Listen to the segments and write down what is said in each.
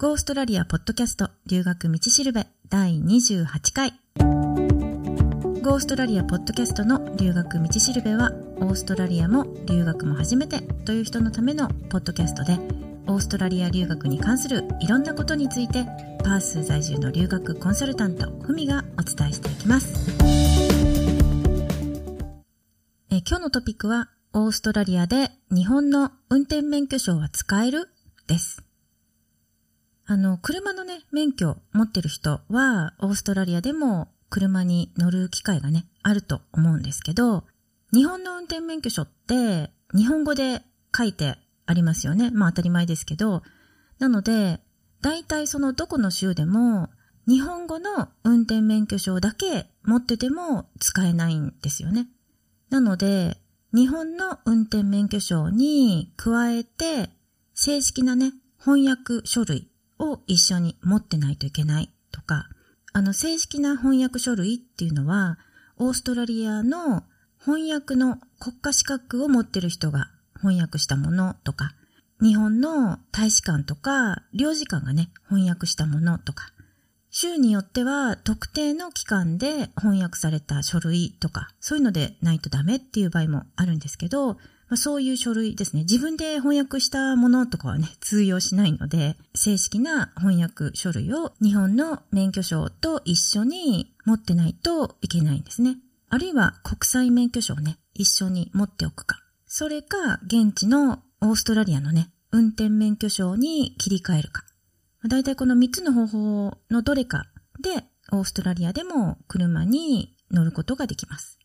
ゴーストラリアポッドキャスト留学道しるべ第28回。ゴーストラリアポッドキャストの留学道しるべは、オーストラリアも留学も初めてという人のためのポッドキャストで、オーストラリア留学に関するいろんなことについて、パース在住の留学コンサルタント、ふみがお伝えしていきます。え今日のトピックは、オーストラリアで日本の運転免許証は使える？です。あの、車のね、免許持ってる人は、オーストラリアでも車に乗る機会がね、あると思うんですけど、日本の運転免許証って日本語で書いてありますよね。まあ当たり前ですけど。なので、大体そのどこの州でも日本語の運転免許証だけ持ってても使えないんですよね。なので、日本の運転免許証に加えて正式なね、翻訳書類を一緒に持ってないといけないとか、あの正式な翻訳書類っていうのは、オーストラリアの翻訳の国家資格を持ってる人が翻訳したものとか、日本の大使館とか領事館がね、翻訳したものとか、州によっては特定の期間で翻訳された書類とか、そういうのでないとダメっていう場合もあるんですけど、まあ、そういう書類ですね。自分で翻訳したものとかはね、通用しないので、正式な翻訳書類を日本の免許証と一緒に持ってないといけないんですね。あるいは国際免許証をね、一緒に持っておくか。それか、現地のオーストラリアのね、運転免許証に切り替えるか。だいたいこの3つの方法のどれかで、オーストラリアでも車に乗ることができます。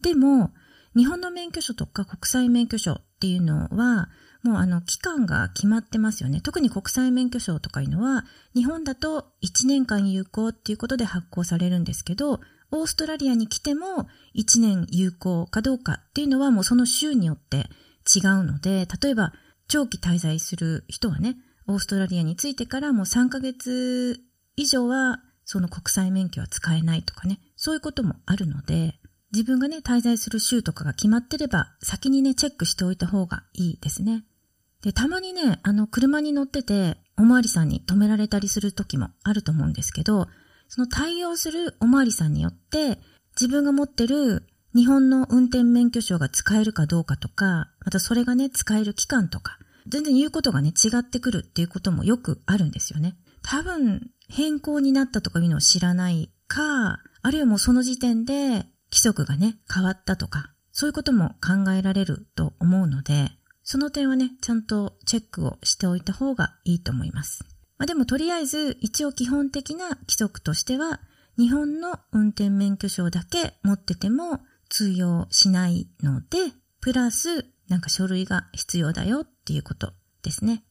でも、日本の免許証とか国際免許証っていうのは、もうあの期間が決まってますよね。特に国際免許証とかいうのは、日本だと1年間有効っていうことで発行されるんですけど、オーストラリアに来ても1年有効かどうかっていうのはもうその州によって違うので、例えば長期滞在する人はね、オーストラリアに着いてからもう3ヶ月以上はその国際免許は使えないとかね、そういうこともあるので、自分がね、滞在する州とかが決まってれば、先にね、チェックしておいた方がいいですね。で、たまにね、あの、車に乗ってて、おまわりさんに止められたりする時もあると思うんですけど、その対応するおまわりさんによって、自分が持ってる日本の運転免許証が使えるかどうかとか、またそれがね、使える期間とか、全然言うことがね、違ってくるっていうこともよくあるんですよね。多分、変更になったとかいうのを知らないか、あるいはもうその時点で規則がね、変わったとか、そういうことも考えられると思うので、その点はね、ちゃんとチェックをしておいた方がいいと思います。まあ、でもとりあえず一応基本的な規則としては、日本の運転免許証だけ持ってても通用しないので、プラスなんか書類が必要だよっていうことですね。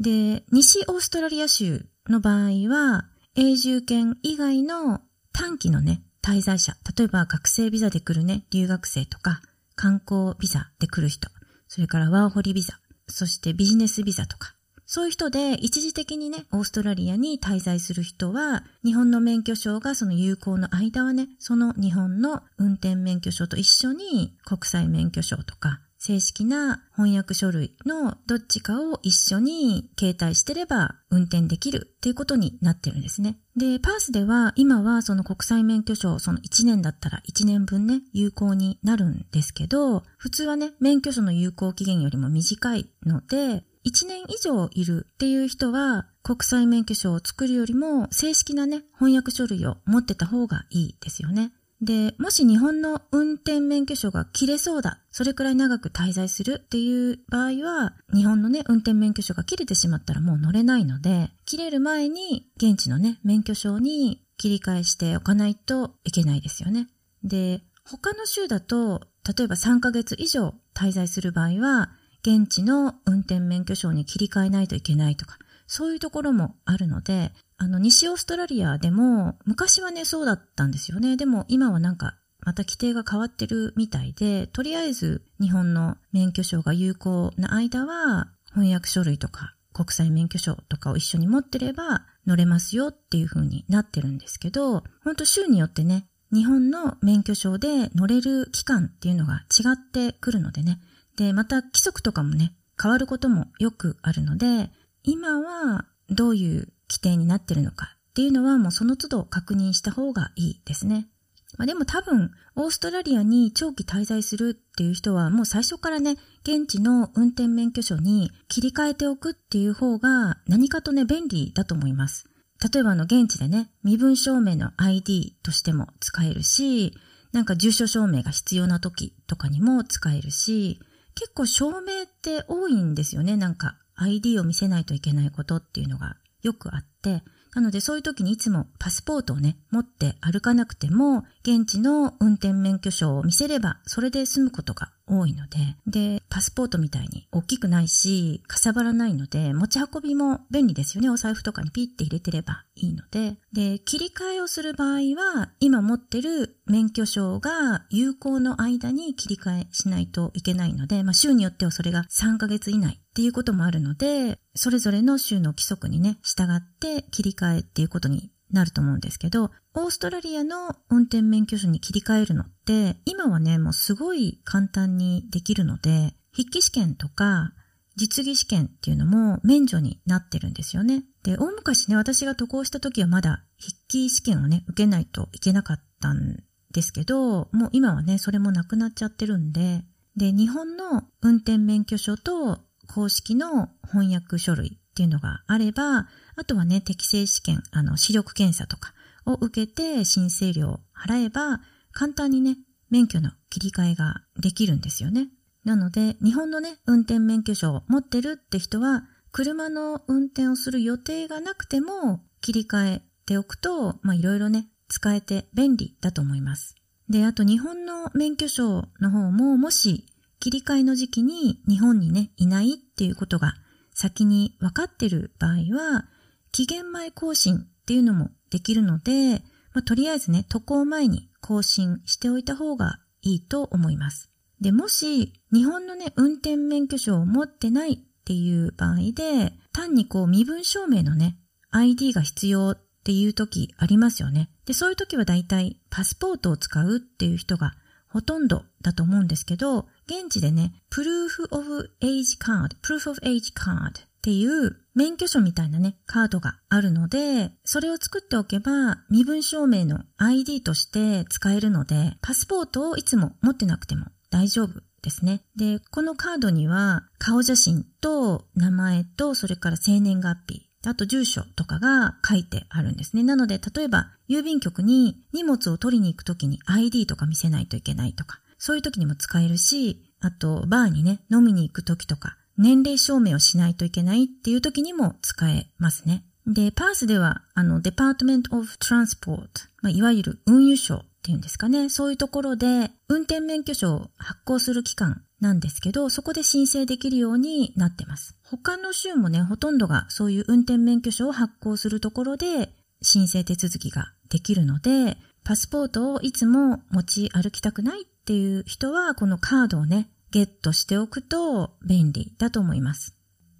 で、西オーストラリア州の場合は、永住権以外の短期のね、滞在者、例えば学生ビザで来るね、留学生とか、観光ビザで来る人、それからワーホリビザ、そしてビジネスビザとか、そういう人で一時的にね、オーストラリアに滞在する人は、日本の免許証がその有効の間はね、その日本の運転免許証と一緒に国際免許証とか、正式な翻訳書類のどっちかを一緒に携帯してれば運転できるっていうことになってるんですね。で、パースでは今はその国際免許証、その1年だったら1年分ね、有効になるんですけど、普通はね、免許証の有効期限よりも短いので、1年以上いるっていう人は国際免許証を作るよりも正式なね、翻訳書類を持ってた方がいいですよね。で、もし日本の運転免許証が切れそうだ、それくらい長く滞在するっていう場合は、日本のね、運転免許証が切れてしまったらもう乗れないので、切れる前に現地のね、免許証に切り替えしておかないといけないですよね。で、他の州だと、例えば3ヶ月以上滞在する場合は、現地の運転免許証に切り替えないといけないとか、そういうところもあるので、あの、西オーストラリアでも、昔はね、そうだったんですよね。でも今はなんか、また規定が変わってるみたいで、とりあえず日本の免許証が有効な間は、翻訳書類とか国際免許証とかを一緒に持ってれば乗れますよっていう風になってるんですけど、ほんと州によってね、日本の免許証で乗れる期間っていうのが違ってくるのでね。で、また規則とかもね、変わることもよくあるので、今はどういう規定になってるのかっていうのはもうその都度確認した方がいいですね。まあ、でも多分、オーストラリアに長期滞在するっていう人はもう最初からね、現地の運転免許証に切り替えておくっていう方が何かとね、便利だと思います。例えばあの現地でね、身分証明の ID としても使えるし、なんか住所証明が必要な時とかにも使えるし、結構証明って多いんですよね。なんか ID を見せないといけないことっていうのがよくあって、なのでそういう時にいつもパスポートをね、持って歩かなくても、現地の運転免許証を見せれば、それで済むことが多いので、で、パスポートみたいに大きくないし、かさばらないので、持ち運びも便利ですよね。お財布とかにピッて入れてればいいので。で、切り替えをする場合は、今持ってる免許証が有効の間に切り替えしないといけないので、まあ州によってはそれが3ヶ月以内っていうこともあるので、それぞれの州の規則にね、従って切り替えっていうことになると思うんですけど、オーストラリアの運転免許証に切り替えるのって、今はね、もうすごい簡単にできるので、筆記試験とか実技試験っていうのも免除になってるんですよね。で、大昔ね、私が渡航した時はまだ筆記試験をね、受けないといけなかったんですけど、もう今はね、それもなくなっちゃってるんで、で、日本の運転免許証と公式の翻訳書類っていうのがあれば、あとはね、適正試験、あの、視力検査とかを受けて申請料を払えば、簡単にね、免許の切り替えができるんですよね。なので、日本のね、運転免許証を持ってるって人は、車の運転をする予定がなくても切り替えておくと、まあいろいろね、使えて便利だと思います。で、あと日本の免許証の方も、もし切り替えの時期に日本にね、いないっていうことが先に分かってる場合は、期限前更新っていうのもできるので、まあ、とりあえずね、渡航前に更新しておいた方がいいと思います。で、もし、日本のね、運転免許証を持ってないっていう場合で、単にこう、身分証明のね、ID が必要っていう時ありますよね。で、そういう時は大体パスポートを使うっていう人がほとんどだと思うんですけど、現地でね、Proof of Age Card、Proof of Age Card っていう免許証みたいなね、カードがあるので、それを作っておけば身分証明の ID として使えるので、パスポートをいつも持ってなくても大丈夫ですね。で、このカードには顔写真と名前とそれから生年月日、あと住所とかが書いてあるんですね。なので、例えば郵便局に荷物を取りに行くときに ID とか見せないといけないとか、そういう時にも使えるし、あとバーにね、飲みに行く時とか、年齢証明をしないといけないっていう時にも使えますね。で、パースでは、あの、Department of Transport、ま、いわゆる運輸省っていうんですかね。そういうところで、運転免許証を発行する機関なんですけど、そこで申請できるようになってます。他の州もね、ほとんどがそういう運転免許証を発行するところで申請手続きができるので、パスポートをいつも持ち歩きたくないっていう人は、このカードをね、ゲットしておくと便利だと思います。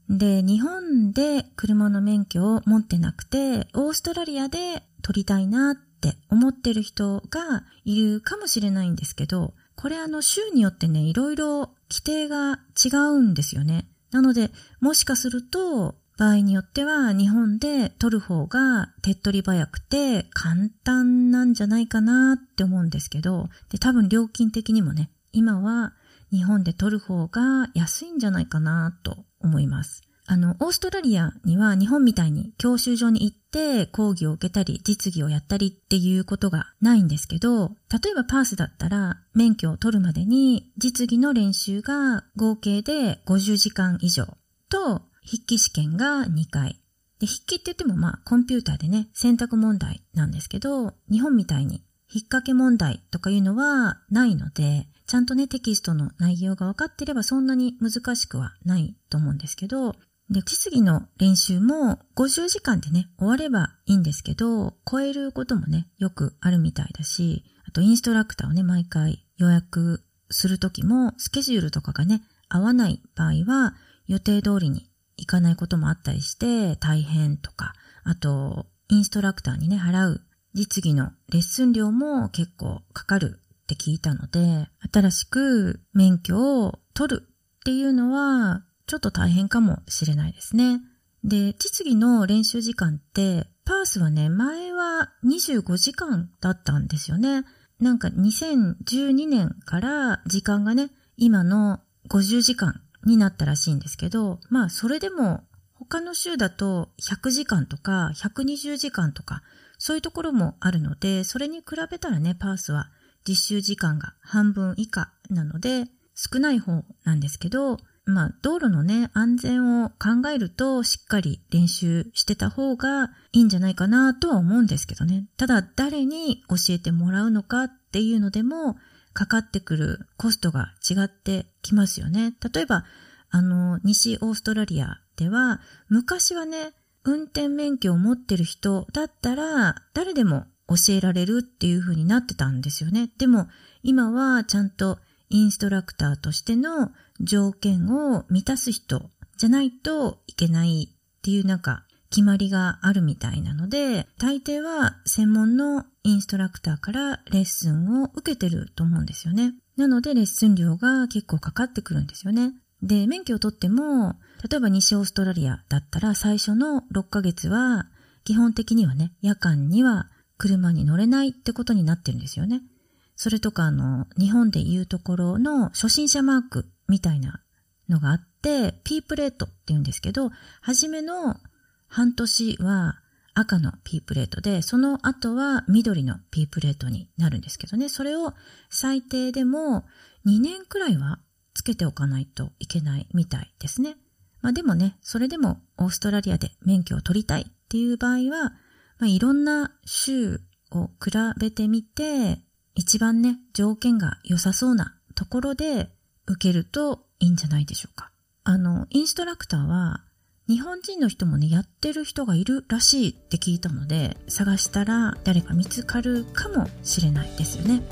で、日本で車の免許を持ってなくて、オーストラリアで取りたいなって思ってる人がいるかもしれないんですけど、これあの州によってね、いろいろ規定が違うんですよね。なので、もしかすると、場合によっては日本で取る方が手っ取り早くて簡単なんじゃないかなって思うんですけど、で、多分料金的にもね、今は日本で取る方が安いんじゃないかなと思います。あの、オーストラリアには日本みたいに教習所に行って講義を受けたり実技をやったりっていうことがないんですけど、例えばパースだったら免許を取るまでに実技の練習が合計で50時間以上と筆記試験が2回。で、筆記って言ってもまあコンピューターでね、選択問題なんですけど、日本みたいに引っ掛け問題とかいうのはないので、ちゃんとね、テキストの内容が分かってればそんなに難しくはないと思うんですけど、で、実技の練習も50時間でね、終わればいいんですけど、超えることもね、よくあるみたいだし、あとインストラクターをね、毎回予約するときも、スケジュールとかがね、合わない場合は、予定通りに行かないこともあったりして大変とか、あと、インストラクターにね、払う実技のレッスン料も結構かかるって聞いたので、新しく免許を取るっていうのは、ちょっと大変かもしれないですね。で、実技の練習時間って、パースはね、前は25時間だったんですよね。なんか2012年から時間がね、今の50時間になったらしいんですけど、まあそれでも他の州だと100時間とか120時間とかそういうところもあるので、それに比べたらね、パースは実習時間が半分以下なので少ない方なんですけど、まあ道路のね、安全を考えるとしっかり練習してた方がいいんじゃないかなとは思うんですけどね。ただ誰に教えてもらうのかっていうのでもかかってくるコストが違ってきますよね。例えば、あの、西オーストラリアでは、昔はね、運転免許を持ってる人だったら、誰でも教えられるっていう風になってたんですよね。でも、今はちゃんとインストラクターとしての条件を満たす人じゃないといけないっていうなんか決まりがあるみたいなので、大抵は専門のインストラクターからレッスンを受けてると思うんですよね。なのでレッスン料が結構かかってくるんですよね。で、免許を取っても、例えば西オーストラリアだったら最初の6ヶ月は、基本的にはね、夜間には車に乗れないってことになってるんですよね。それとかあの、日本で言うところの初心者マークみたいなのがあって、P プレートって言うんですけど、初めの半年は赤の P プレートで、その後は緑の P プレートになるんですけどね、それを最低でも2年くらいはつけておかないといけないみたいですね。まあでもね、それでもオーストラリアで免許を取りたいっていう場合は、まあ、いろんな州を比べてみて、一番ね、条件が良さそうなところで受けるといいんじゃないでしょうか。あの、インストラクターは日本人の人もね、やってる人がいるらしいって聞いたので、探したら誰か見つかるかもしれないですよね。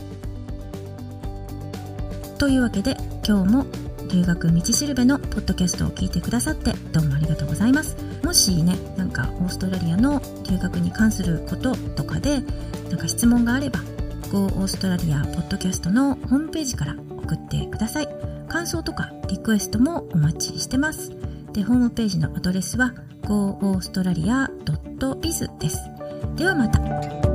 というわけで、今日も留学道しるべのポッドキャストを聞いてくださってどうもありがとうございます。もしね、なんかオーストラリアの留学に関することとかで、なんか質問があれば、Go オーストラリアポッドキャストのホームページから送ってください。感想とかリクエストもお待ちしてます。で、ホームページのアドレスは goaustralia.biz です。ではまた。